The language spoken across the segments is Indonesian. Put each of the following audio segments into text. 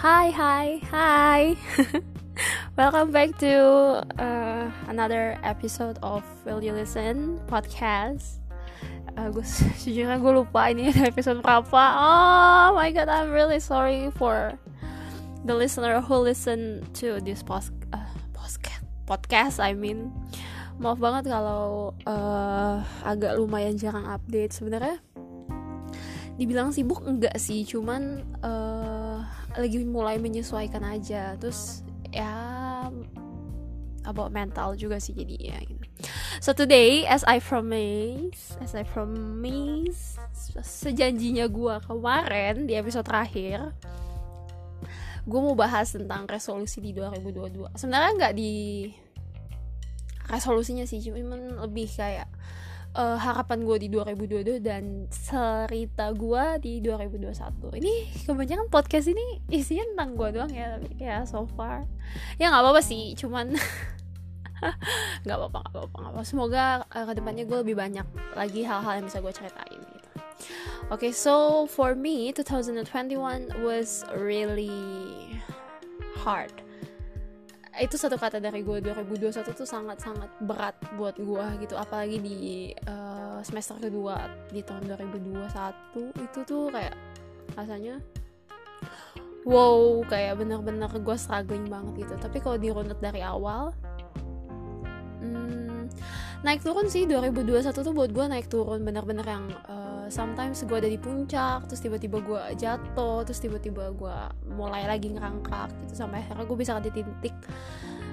Hi, hi, hi. Welcome back to uh, another episode of Will You Listen podcast. Uh, sejujurnya gue lupa ini episode berapa. Oh my god, I'm really sorry for the listener who listen to this post uh, podcast. Podcast, I mean. Maaf banget kalau uh, agak lumayan jarang update sebenarnya. Dibilang sibuk enggak sih, cuman uh, lagi mulai menyesuaikan aja. Terus ya about mental juga sih jadi ya gitu. So today as I promise, as I promise sejanjinya gue kemarin di episode terakhir gue mau bahas tentang resolusi di 2022 sebenarnya nggak di resolusinya sih cuman lebih kayak uh, harapan gue di 2022 dan cerita gue di 2021 ini kebanyakan podcast ini isinya tentang gue doang ya tapi ya so far. Ya nggak apa-apa sih cuman nggak apa-apa nggak apa-apa apa semoga uh, ke depannya gue lebih banyak lagi hal-hal yang bisa gue ceritain gitu. Oke okay, so for me 2021 was really hard itu satu kata dari gue 2021 tuh sangat-sangat berat buat gue gitu. Apalagi di uh, semester kedua di tahun 2021 itu tuh kayak rasanya wow kayak bener-bener gue struggling banget gitu. Tapi kalau dirunut dari awal hmm, naik turun sih. 2021 tuh buat gue naik turun bener-bener yang uh, sometimes gue ada di puncak terus tiba-tiba gue jatuh terus tiba-tiba gue mulai lagi ngerangkak gitu sampai akhirnya gue bisa di titik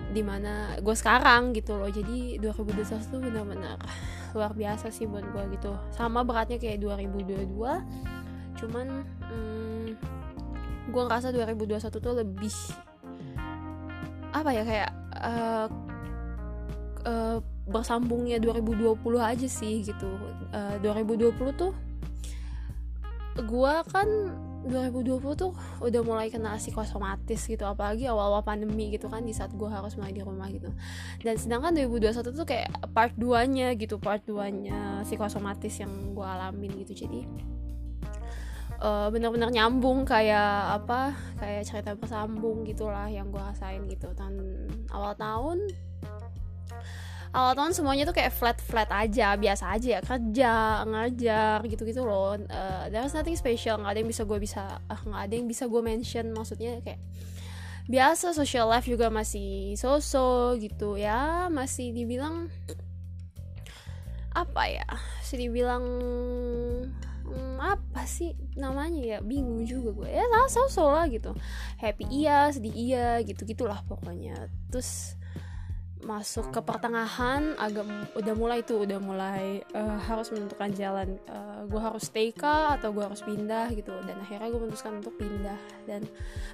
di mana gue sekarang gitu loh. Jadi 2021 tuh bener-bener luar biasa sih buat gue gitu. Sama beratnya kayak 2022 cuman hmm, gue ngerasa 2021 tuh lebih apa ya kayak uh, uh, bersambungnya 2020 aja sih gitu. Uh, 2020 tuh gue kan 2020 tuh udah mulai kena psikosomatis gitu apalagi awal-awal pandemi gitu kan di saat gue harus mulai di rumah gitu. Dan sedangkan 2021 tuh kayak part 2 nya gitu part 2 nya psikosomatis yang gue alamin gitu. Jadi uh, benar-benar nyambung kayak apa kayak cerita bersambung gitulah yang gue rasain gitu. Tahun awal tahun awal tahun semuanya tuh kayak flat flat aja biasa aja ya kerja ngajar gitu gitu loh uh, there's nothing special nggak ada yang bisa gue bisa uh, nggak ada yang bisa gue mention maksudnya kayak biasa social life juga masih so-so gitu ya masih dibilang apa ya masih dibilang hmm, apa sih namanya ya bingung juga gue ya so-so lah gitu. Happy iya sedih iya gitu gitulah pokoknya. Terus masuk ke pertengahan agak udah mulai tuh udah mulai uh, harus menentukan jalan uh, gue harus stay kah atau gue harus pindah gitu. Dan akhirnya gue memutuskan untuk pindah dan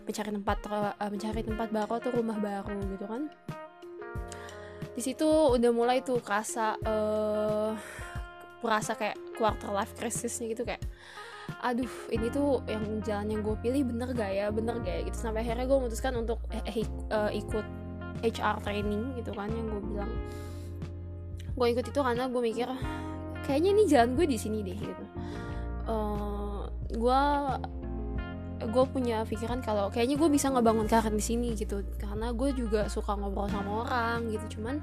mencari tempat uh, mencari tempat baru atau rumah baru gitu kan. Di situ udah mulai tuh kerasa uh, kayak quarter life crisisnya gitu kayak aduh ini tuh yang jalan yang gue pilih bener gak ya? Bener gak ya? Gitu. Sampai akhirnya gue memutuskan untuk eh, eh, ikut HR training gitu kan yang gue bilang. Gue ikut itu karena gue mikir kayaknya ini jalan gue di sini deh gitu. Uh, gue gue punya pikiran kalau kayaknya gue bisa ngebangun karir di sini gitu. Karena gue juga suka ngobrol sama orang gitu. Cuman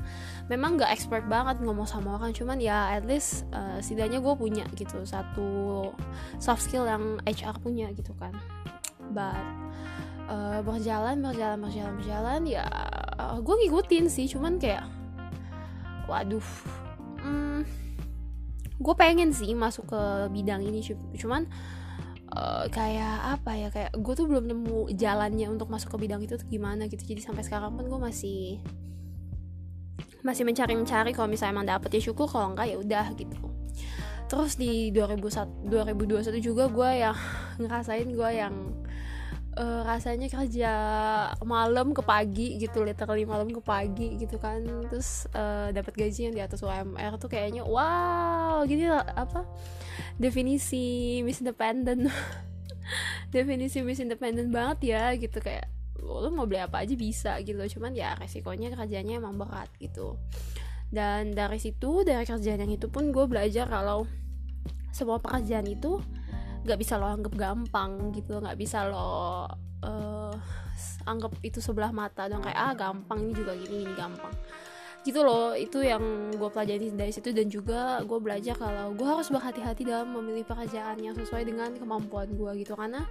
memang gak expert banget ngomong sama orang. Cuman ya at least uh, setidaknya gue punya gitu satu soft skill yang HR punya gitu kan. But uh, berjalan berjalan berjalan berjalan ya gue ngikutin sih cuman kayak waduh hmm, gue pengen sih masuk ke bidang ini cuman uh, kayak apa ya kayak gue tuh belum nemu jalannya untuk masuk ke bidang itu tuh gimana gitu. Jadi sampai sekarang pun gue masih masih mencari-mencari kalau misalnya emang dapet ya syukur kalau enggak ya udah gitu. Terus di 2001, 2021 juga gue yang ngerasain gue yang uh, rasanya kerja malam ke pagi gitu literally malam ke pagi gitu kan. Terus uh, dapat gaji yang di atas UMR tuh kayaknya wow gini apa? Definisi Miss Independent. Definisi Miss Independent banget ya gitu. Kayak lo mau beli apa aja bisa gitu. Cuman ya resikonya kerjanya emang berat gitu. Dan dari situ dari kerjaan yang itu pun gue belajar kalau semua pekerjaan itu nggak bisa lo anggap gampang gitu nggak bisa lo uh, anggap itu sebelah mata dan kayak ah gampang ini juga gini ini gampang. Gitu loh itu yang gue pelajari dari situ dan juga gue belajar kalau gue harus berhati-hati dalam memilih pekerjaan yang sesuai dengan kemampuan gue gitu. Karena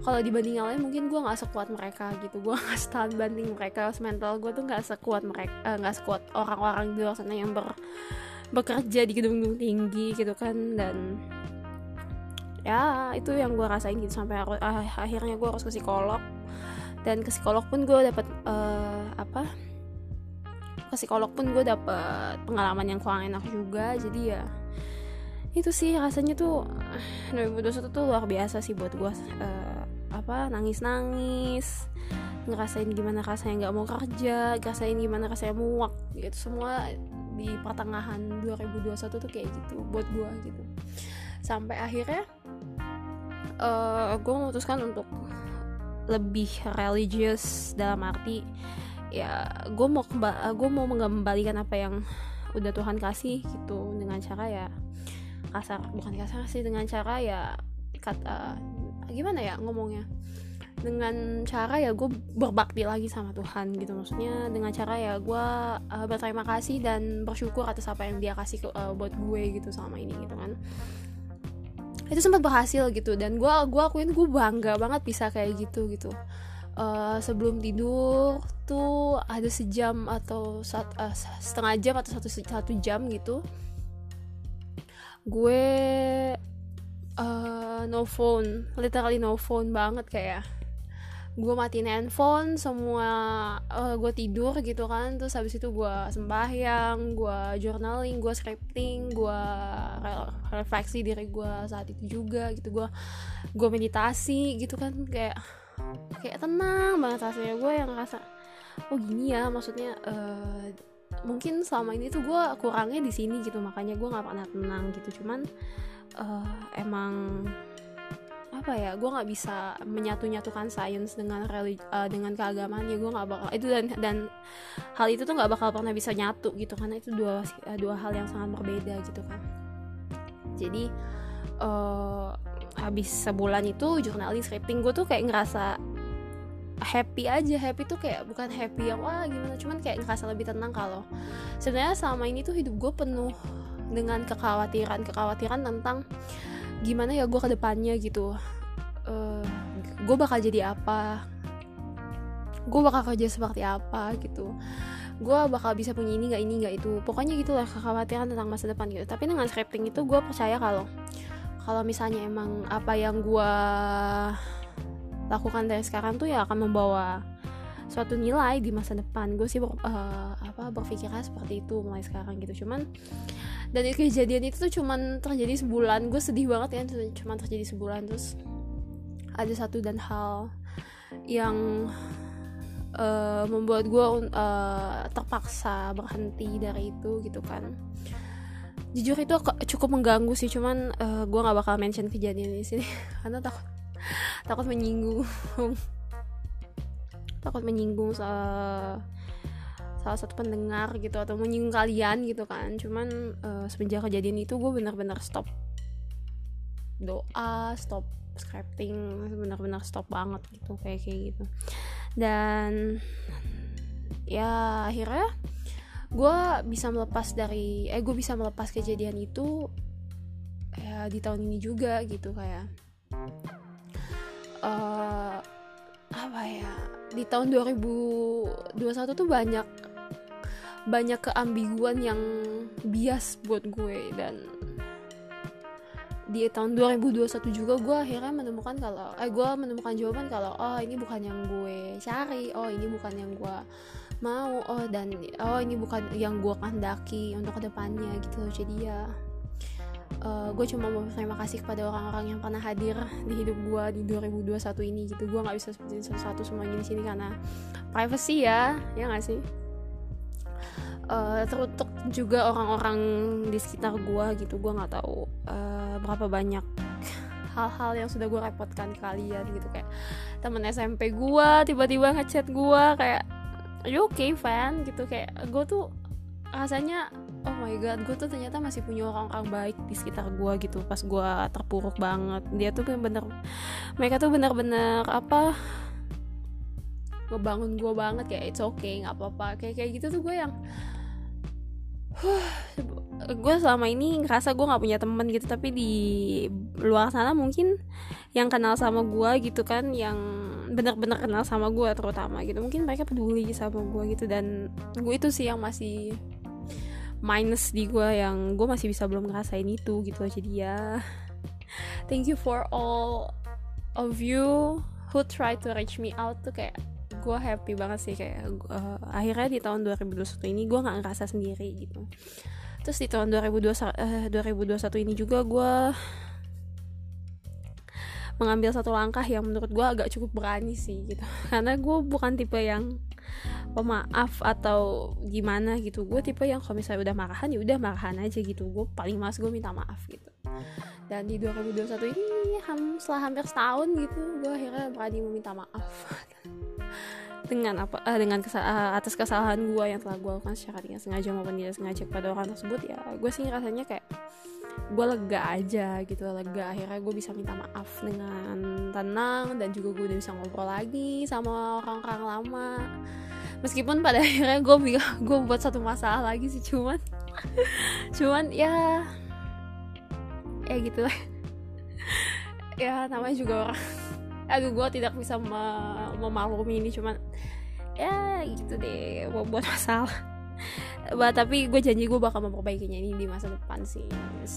kalau dibanding yang lain mungkin gue nggak sekuat mereka gitu. Gue nggak stand banding mereka mental gue tuh nggak sekuat mereka eh, nggak uh, sekuat orang-orang di luar sana yang ber bekerja di gedung-gedung tinggi gitu kan. Dan ya itu yang gue rasain gitu sampai aku, ah, akhirnya gue harus ke psikolog. Dan ke psikolog pun gue dapet uh, apa? Ke psikolog pun gue dapet pengalaman yang kurang enak juga jadi ya itu sih rasanya tuh 2021 tuh luar biasa sih buat gue uh, apa nangis nangis ngerasain gimana rasanya nggak mau kerja ngerasain gimana rasanya muak gitu. Semua di pertengahan 2021 tuh kayak gitu buat gue gitu. Sampai akhirnya uh, eh, gue memutuskan untuk lebih religious dalam arti ya gue mau gue mau mengembalikan apa yang udah Tuhan kasih gitu dengan cara ya kasar bukan kasar sih dengan cara ya kata gimana ya ngomongnya? Dengan cara ya gue berbakti lagi sama Tuhan gitu maksudnya dengan cara ya gue uh, berterima kasih dan bersyukur atas apa yang dia kasih ke, uh, buat gue gitu sama ini gitu kan itu sempat berhasil gitu. Dan gue gua akuin gue bangga banget bisa kayak gitu gitu. Uh, sebelum tidur tuh ada sejam atau sat, uh, setengah jam atau satu satu jam gitu gue uh, no phone. Literally no phone banget kayak gue matiin handphone semua uh, gue tidur gitu kan. Terus habis itu gue sembahyang gue journaling gue scripting gue re refleksi diri gue saat itu juga gitu. Gue gue meditasi gitu kan. Kayak kayak tenang banget rasanya. Gue yang ngerasa oh gini ya maksudnya uh, mungkin selama ini tuh gue kurangnya di sini gitu. Makanya gue nggak pernah tenang gitu. Cuman uh, emang apa ya gue nggak bisa menyatu nyatukan sains dengan religi uh, dengan keagamaan ya gue nggak bakal itu dan dan hal itu tuh nggak bakal pernah bisa nyatu gitu karena itu dua uh, dua hal yang sangat berbeda gitu kan. Jadi uh, habis sebulan itu jurnalis scripting gue tuh kayak ngerasa happy aja happy tuh kayak bukan happy yang wah gimana cuman kayak ngerasa lebih tenang kalau sebenarnya selama ini tuh hidup gue penuh dengan kekhawatiran kekhawatiran tentang gimana ya gue ke depannya gitu. Uh, gue bakal jadi apa? Gue bakal kerja seperti apa gitu. Gue bakal bisa punya ini gak ini gak itu. Pokoknya gitulah kekhawatiran tentang masa depan gitu. Tapi dengan scripting itu gue percaya kalau kalau misalnya emang apa yang gue lakukan dari sekarang tuh ya akan membawa suatu nilai di masa depan. Gue sih ber, uh, apa berpikirnya seperti itu mulai sekarang gitu. Cuman dan kejadian itu tuh cuman terjadi sebulan. Gue sedih banget ya cuman terjadi sebulan. Terus ada satu dan hal yang uh, membuat gue uh, terpaksa berhenti dari itu gitu kan. Jujur itu cukup mengganggu sih cuman uh, gue nggak bakal mention kejadian di sini. Karena takut takut menyinggung takut menyinggung salah salah satu pendengar gitu atau menyinggung kalian gitu kan. Cuman uh, semenjak kejadian itu gue benar-benar stop doa stop scripting benar-benar stop banget gitu kayak kayak gitu. Dan ya akhirnya gue bisa melepas dari eh gue bisa melepas kejadian itu ya di tahun ini juga gitu kayak uh, di tahun 2021 tuh banyak banyak keambiguan yang bias buat gue. Dan di tahun 2021 juga gue akhirnya menemukan kalau eh gue menemukan jawaban kalau oh ini bukan yang gue cari. Oh ini bukan yang gue mau. Oh dan oh ini bukan yang gue kehendaki untuk ke depannya gitu. Jadi ya uh, gue cuma mau terima kasih kepada orang-orang yang pernah hadir di hidup gue di 2021 ini gitu. Gue nggak bisa sebutin satu-satu semuanya di sini karena privacy ya ya nggak sih? Uh, teruntuk juga orang-orang di sekitar gue gitu. Gue nggak tahu uh, berapa banyak hal-hal yang sudah gue repotkan kalian gitu. Kayak temen SMP gue tiba-tiba ngechat gue kayak you okay fan gitu. Kayak gue tuh rasanya oh my god gue tuh ternyata masih punya orang-orang baik di sekitar gue gitu pas gue terpuruk banget. Dia tuh bener-bener mereka tuh bener-bener apa ngebangun gue banget kayak it's okay nggak apa-apa. Kayak kayak gitu tuh gue yang huh, gue selama ini ngerasa gue nggak punya temen gitu tapi di luar sana mungkin yang kenal sama gue gitu kan yang benar-benar kenal sama gue terutama gitu mungkin mereka peduli sama gue gitu. Dan gue itu sih yang masih minus di gue yang gue masih bisa belum ngerasain itu gitu jadi ya. Thank you for all of you who try to reach me out tuh kayak gue happy banget sih kayak uh, akhirnya di tahun 2021 ini gue nggak ngerasa sendiri gitu. Terus di tahun 2021, uh, 2021 ini juga gue mengambil satu langkah yang menurut gue agak cukup berani sih gitu. Karena gue bukan tipe yang pemaaf atau gimana gitu. Gue tipe yang kalau misalnya udah marahan ya udah marahan aja gitu. Gue paling mas gue minta maaf gitu. Dan di 2021 ini ham, setelah hampir setahun gitu gue akhirnya berani meminta maaf. Dengan apa uh, dengan kesa uh, atas kesalahan gue yang telah gue lakukan secara tidak sengaja maupun tidak sengaja kepada orang tersebut ya gue sih rasanya kayak gue lega aja gitu lega. Akhirnya gue bisa minta maaf dengan tenang dan juga gue udah bisa ngobrol lagi sama orang-orang lama meskipun pada akhirnya gue gue buat satu masalah lagi sih cuman cuman ya ya gitu lah. Ya namanya juga orang. Aduh gue tidak bisa memaklumi ini cuman ya gitu deh buat, buat masalah. Bah, tapi gue janji gue bakal memperbaikinya ini di masa depan sih.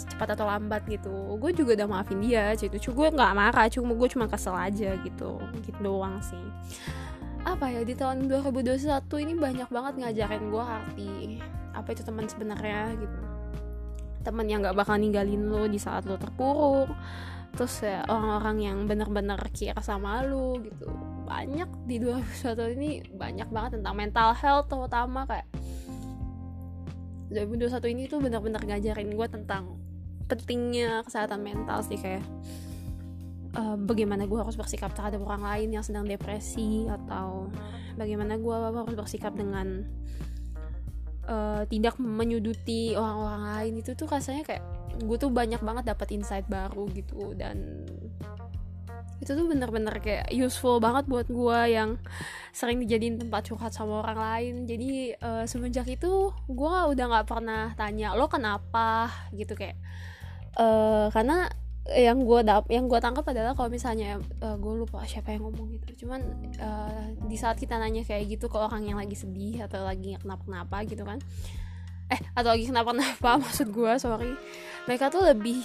Cepat atau lambat gitu. Gue juga udah maafin dia gitu cuma gue nggak marah cuma gue cuma kesel aja gitu. Gitu doang sih apa ya di tahun 2021 ini banyak banget ngajarin gue arti apa itu teman sebenarnya gitu. Teman yang nggak bakal ninggalin lo di saat lo terpuruk terus ya orang-orang yang bener-bener kira sama lo gitu. Banyak di 2021 ini banyak banget tentang mental health terutama kayak 2021 ini tuh bener-bener ngajarin gue tentang pentingnya kesehatan mental sih kayak uh, bagaimana gue harus bersikap terhadap orang lain yang sedang depresi atau bagaimana gue harus bersikap dengan uh, tidak menyuduti orang-orang lain. Itu tuh rasanya kayak gue tuh banyak banget dapat insight baru gitu dan itu tuh bener-bener kayak useful banget buat gue yang sering dijadiin tempat curhat sama orang lain. Jadi uh, semenjak itu gue udah nggak pernah tanya lo kenapa? gitu kayak uh, karena yang gue dap yang gue tangkap adalah kalau misalnya uh, gue lupa siapa yang ngomong gitu. Cuman uh, di saat kita nanya kayak gitu ke orang yang lagi sedih atau lagi kenapa kenapa gitu kan. Eh atau lagi kenapa kenapa maksud gue sorry. Mereka tuh lebih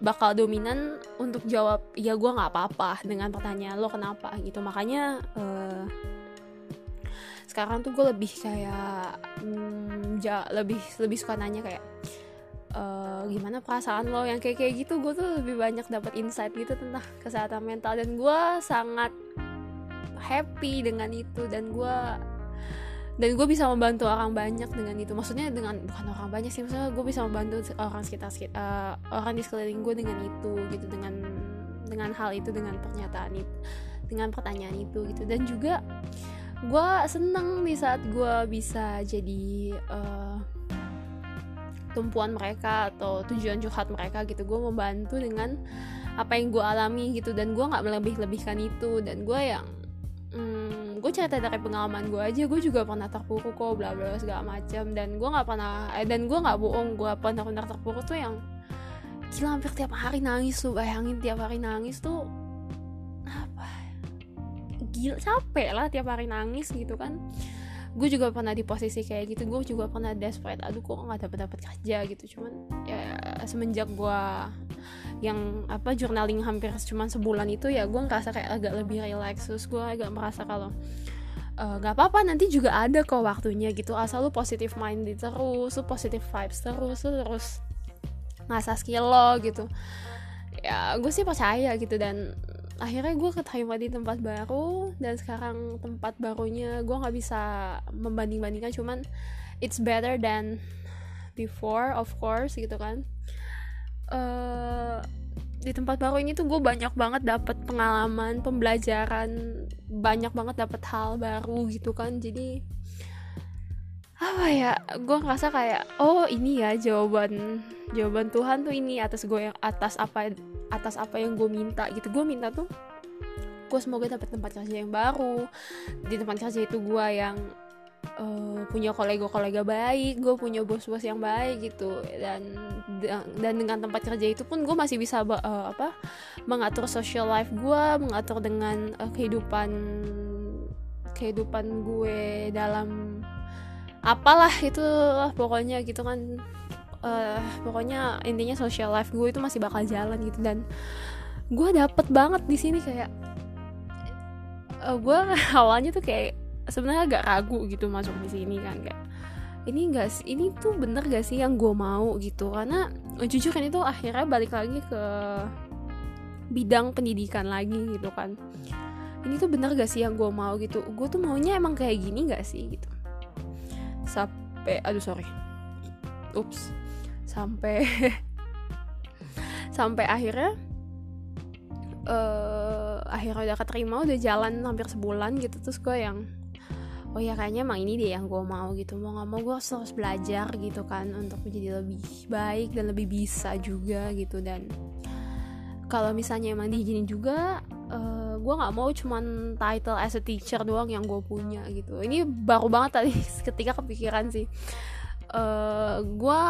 bakal dominan untuk jawab ya gue nggak apa-apa dengan pertanyaan lo kenapa? gitu. Makanya uh, sekarang tuh gue lebih kayak hmm, ja, lebih lebih suka nanya kayak uh, gimana perasaan lo yang kayak kayak gitu? Gue tuh lebih banyak dapat insight gitu tentang kesehatan mental. Dan gue sangat happy dengan itu. Dan gue dan gue bisa membantu orang banyak dengan itu. Maksudnya dengan bukan orang banyak sih. Maksudnya gue bisa membantu orang sekitar uh, orang di sekeliling gue dengan itu gitu. Dengan dengan hal itu dengan pernyataan itu dengan pertanyaan itu gitu. Dan juga gue seneng di saat gue bisa jadi uh, tumpuan mereka atau tujuan curhat mereka gitu. Gue membantu dengan apa yang gue alami gitu. Dan gue nggak melebih-lebihkan itu. Dan gue yang hmm, gue cerita dari pengalaman gue aja. Gue juga pernah terpuruk kok bla bla segala macam. Dan gue nggak pernah eh, dan gue nggak bohong. Gue pernah pernah terpuruk tuh yang gila hampir tiap hari nangis tuh. Bayangin tiap hari nangis tuh apa gila capek lah tiap hari nangis gitu kan gue juga pernah di posisi kayak gitu gue juga pernah desperate aduh kok nggak dapat dapat kerja? Gitu. Cuman ya semenjak gue yang apa journaling hampir cuma sebulan itu ya gue ngerasa kayak agak lebih relax. Terus gue agak merasa kalau eh, nggak uh, apa-apa nanti juga ada kok waktunya gitu. Asal lu positive minded terus lu positive vibes terus lu terus ngasah skill lo gitu. Ya gue sih percaya gitu dan akhirnya gue keterima di tempat baru dan sekarang tempat barunya gue nggak bisa membanding bandingkan cuman it's better than before of course gitu kan. Uh, di tempat baru ini tuh gue banyak banget dapat pengalaman pembelajaran banyak banget dapat hal baru gitu kan. Jadi apa ya gue ngerasa kayak oh ini ya jawaban jawaban Tuhan tuh ini atas gue yang atas apa atas apa yang gue minta gitu. Gue minta tuh gue semoga dapat tempat kerja yang baru. Di tempat kerja itu gue yang uh, punya kolega-kolega baik gue punya bos-bos yang baik gitu. Dan dan dengan tempat kerja itu pun gue masih bisa uh, apa mengatur social life gue mengatur dengan uh, kehidupan kehidupan gue dalam apalah itu pokoknya gitu kan. Uh, pokoknya intinya social life gue itu masih bakal jalan gitu dan gue dapet banget di sini kayak uh, gue awalnya tuh kayak sebenarnya agak ragu gitu masuk di sini kan kayak ini enggak ini tuh bener gak sih yang gue mau? gitu. Karena jujur kan itu akhirnya balik lagi ke bidang pendidikan lagi gitu kan. Ini tuh bener gak sih yang gue mau? gitu. Gue tuh maunya emang kayak gini gak sih gitu sampai aduh sorry. Ups. Sampai sampai akhirnya uh, akhirnya udah keterima udah jalan hampir sebulan gitu. Terus gue yang oh ya kayaknya emang ini deh yang gue mau gitu. Mau nggak mau gue harus terus belajar gitu kan untuk menjadi lebih baik dan lebih bisa juga gitu. Dan kalau misalnya emang diizinin juga uh, eh, gue nggak mau cuman title as a teacher doang yang gue punya gitu. Ini baru banget tadi ketika kepikiran sih. Uh, eh, gue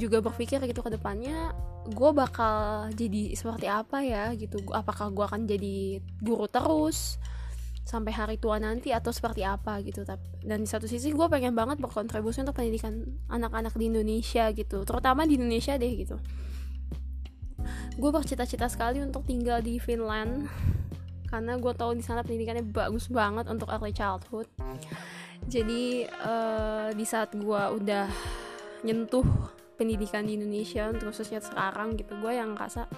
juga berpikir gitu ke depannya gue bakal jadi seperti apa ya gitu. Apakah gue akan jadi guru terus sampai hari tua nanti atau seperti apa gitu. Dan di satu sisi gue pengen banget berkontribusi untuk pendidikan anak-anak di Indonesia gitu. Terutama di Indonesia deh gitu gue bercita-cita sekali untuk tinggal di Finland. Karena gue tahu di sana pendidikannya bagus banget untuk early childhood. Jadi uh, di saat gue udah nyentuh pendidikan di Indonesia khususnya sekarang gitu gue yang ngerasa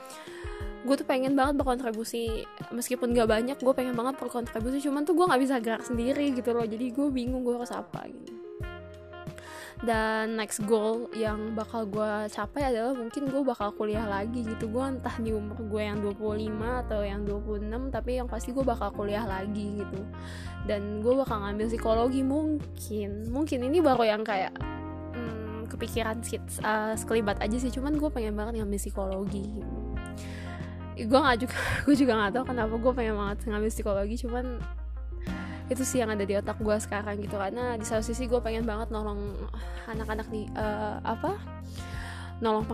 gue tuh pengen banget berkontribusi. Meskipun gak banyak gue pengen banget berkontribusi. Cuman tuh gue nggak bisa gerak sendiri gitu loh. Jadi gue bingung gue harus apa gitu dan next goal yang bakal gue capai adalah mungkin gue bakal kuliah lagi gitu. Gue entah di umur gue yang 25 atau yang 26 tapi yang pasti gue bakal kuliah lagi gitu. Dan gue bakal ngambil psikologi mungkin. Mungkin ini baru yang kayak hmm, kepikiran sih uh, sekelibat aja sih. Cuman gue pengen banget ngambil psikologi. Gue nggak juga gue juga nggak tahu kenapa gue pengen banget ngambil psikologi. Cuman itu sih yang ada di otak gue sekarang gitu karena di satu sisi gue pengen banget nolong anak-anak di uh, apa? Nolong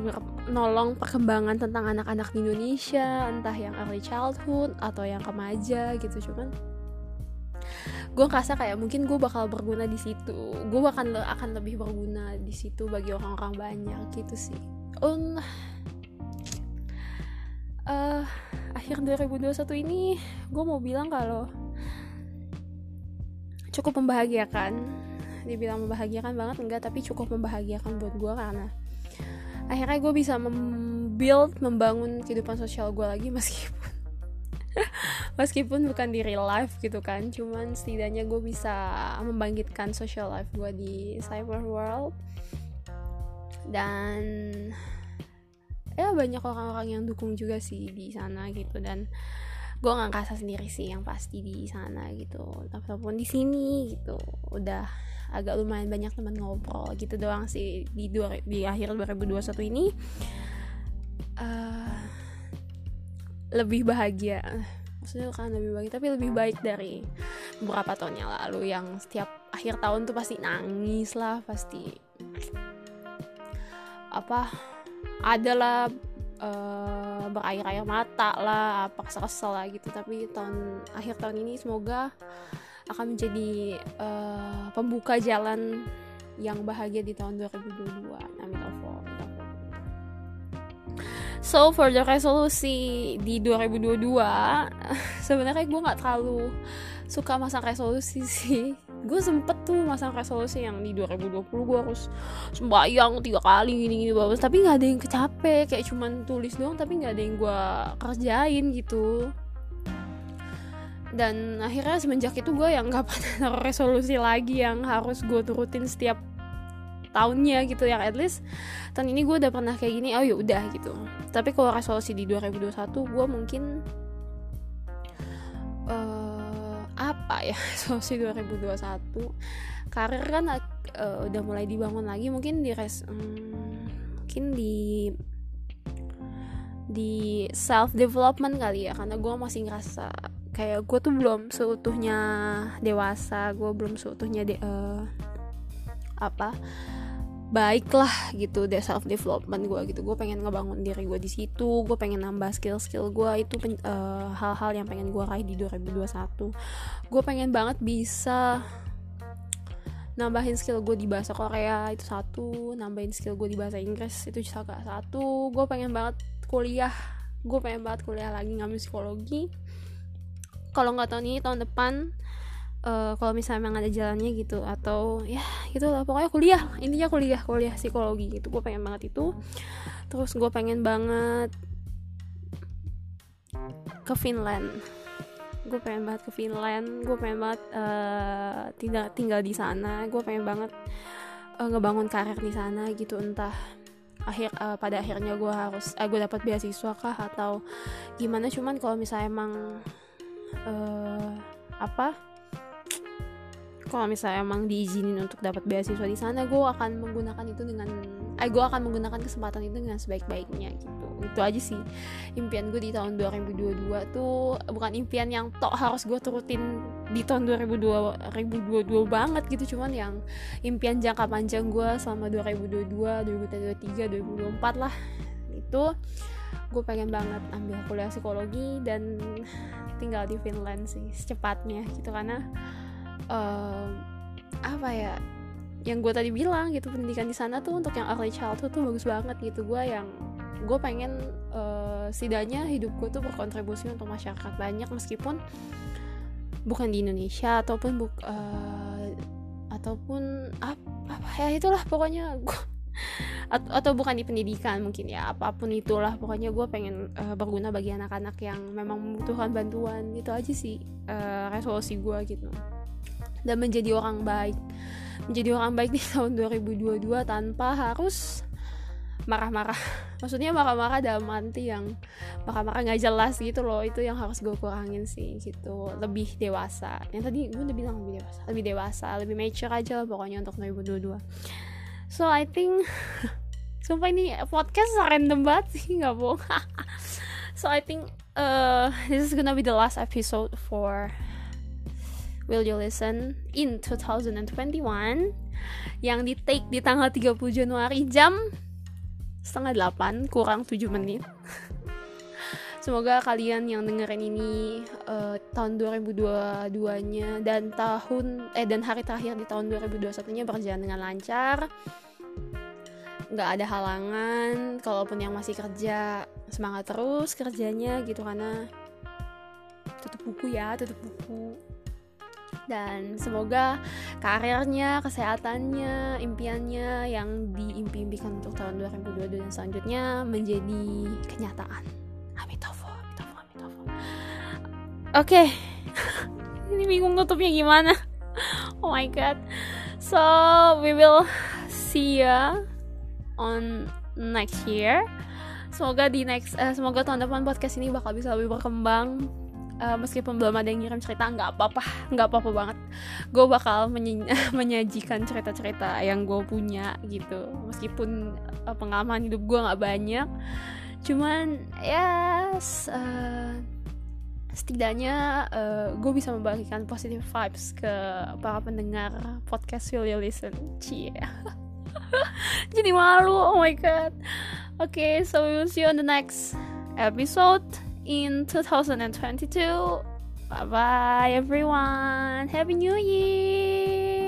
nolong perkembangan tentang anak-anak di Indonesia entah yang early childhood atau yang remaja gitu cuman gue ngerasa kayak mungkin gue bakal berguna di situ. Gue akan akan lebih berguna di situ bagi orang-orang banyak gitu sih. Um, uh, akhir 2021 ini gue mau bilang kalau cukup membahagiakan. Dibilang membahagiakan banget enggak tapi cukup membahagiakan buat gue karena akhirnya gue bisa membuild membangun kehidupan sosial gue lagi meskipun meskipun bukan di real life gitu kan. Cuman setidaknya gue bisa membangkitkan social life gue di cyber world. Dan ya banyak orang-orang yang dukung juga sih di sana gitu. Dan gue nggak ngerasa sendiri sih yang pasti di sana gitu. Ataupun di sini gitu. Udah agak lumayan banyak teman ngobrol gitu doang sih di dua, di akhir 2021 ini. Uh, lebih bahagia. Maksudnya kan lebih baik tapi lebih baik dari beberapa tahun yang lalu yang setiap akhir tahun tuh pasti nangis lah pasti apa adalah eh, berair-air mata lah apa kesel-kesel lah gitu. Tapi tahun akhir tahun ini semoga akan menjadi uh, pembuka jalan yang bahagia di tahun 2022 amin Allah. So for the resolusi di 2022 sebenarnya gue nggak terlalu suka masa resolusi sih gue sempet tuh masang resolusi yang di 2020 gue harus sembahyang tiga kali gini gini bagus tapi nggak ada yang kecapek kayak cuman tulis doang tapi nggak ada yang gue kerjain gitu. Dan akhirnya semenjak itu gue yang gak pernah resolusi lagi yang harus gue turutin setiap tahunnya gitu. Yang at least tahun ini gue udah pernah kayak gini oh ya udah gitu. Tapi kalau resolusi di 2021 gue mungkin ya. Resolusi 2021 karir kan uh, udah mulai dibangun lagi. Mungkin di res um, mungkin di di self development kali ya. Karena gue masih ngerasa kayak gue tuh belum seutuhnya dewasa gue belum seutuhnya de uh, apa baik lah gitu deh self development gue gitu. Gue pengen ngebangun diri gue di situ gue pengen nambah skill skill gue itu uh, hal-hal yang pengen gue raih di 2021 gue pengen banget bisa nambahin skill gue di bahasa Korea itu satu. Nambahin skill gue di bahasa Inggris itu juga satu. Gue pengen banget kuliah gue pengen banget kuliah lagi ngambil psikologi. Kalau nggak tahun ini tahun depan uh, kalau misalnya memang ada jalannya gitu atau ya gitu lah pokoknya kuliah intinya kuliah kuliah psikologi gitu. Gue pengen banget itu. Terus gue pengen banget ke Finland. Gue pengen banget ke Finland gue pengen banget uh, tinggal tinggal di sana. Gue pengen banget uh, ngebangun karir di sana gitu entah akhir uh, pada akhirnya gue harus uh, gue dapat beasiswa kah atau gimana. Cuman kalau misalnya emang uh, apa kalau misalnya emang diizinin untuk dapat beasiswa di sana gue akan menggunakan itu dengan eh gue akan menggunakan kesempatan itu dengan sebaik-baiknya gitu. Itu aja sih impian gue di tahun 2022 tuh. Bukan impian yang tok harus gue turutin di tahun 2022 2022 banget gitu. Cuman yang impian jangka panjang gue selama 2022 2023 2024 lah itu gue pengen banget ambil kuliah psikologi dan tinggal di Finland sih secepatnya gitu. Karena uh, apa ya yang gue tadi bilang gitu pendidikan di sana tuh untuk yang early childhood tuh bagus banget gitu. Gue yang gue pengen uh, setidaknya hidup gue tuh berkontribusi untuk masyarakat banyak meskipun bukan di Indonesia ataupun buk uh, ataupun apa, apa ya itulah pokoknya gue atau, atau bukan di pendidikan mungkin ya apa pun itulah. Pokoknya gue pengen uh, berguna bagi anak-anak yang memang membutuhkan bantuan. Itu aja sih uh, resolusi gue gitu. Dan menjadi orang baik. Menjadi orang baik di tahun 2022 tanpa harus marah-marah. Maksudnya marah-marah dalam arti yang marah-marah nggak jelas gitu loh. Itu yang harus gue kurangin sih gitu. Lebih dewasa. Yang tadi gue udah bilang lebih dewasa. Lebih dewasa lebih mature aja lah pokoknya untuk 2022 so I think sumpah ini podcast random banget sih nggak bohong. So I think uh, this is gonna be the last episode for Will You Listen in 2021 yang di take di tanggal 30 Januari jam setengah 8 kurang 7 menit. Semoga kalian yang dengerin ini uh, tahun 2022 nya dan tahun eh dan hari terakhir di tahun 2021 nya berjalan dengan lancar nggak ada halangan kalaupun yang masih kerja semangat terus kerjanya gitu karena tutup buku ya tutup buku dan semoga karirnya, kesehatannya, impiannya yang diimpi-impikan untuk tahun 2022 dan selanjutnya menjadi kenyataan. Amitofo, amitofo, amitofo. Oke, okay. ini bingung tutupnya gimana. oh my god. So we will see ya on next year. Semoga di next, uh, semoga tahun depan podcast ini bakal bisa lebih berkembang. Uh, meskipun belum ada yang ngirim cerita nggak apa-apa nggak apa-apa banget. Gue bakal menyajikan cerita-cerita yang gue punya gitu. Meskipun uh, pengalaman hidup gue nggak banyak. Cuman ya yes, uh, setidaknya uh, gue bisa membagikan positive vibes ke para pendengar podcast Will You Listen. Cie jadi malu oh my god okay, so we will see you on the next episode in 2022. Bye bye, everyone. Happy New Year.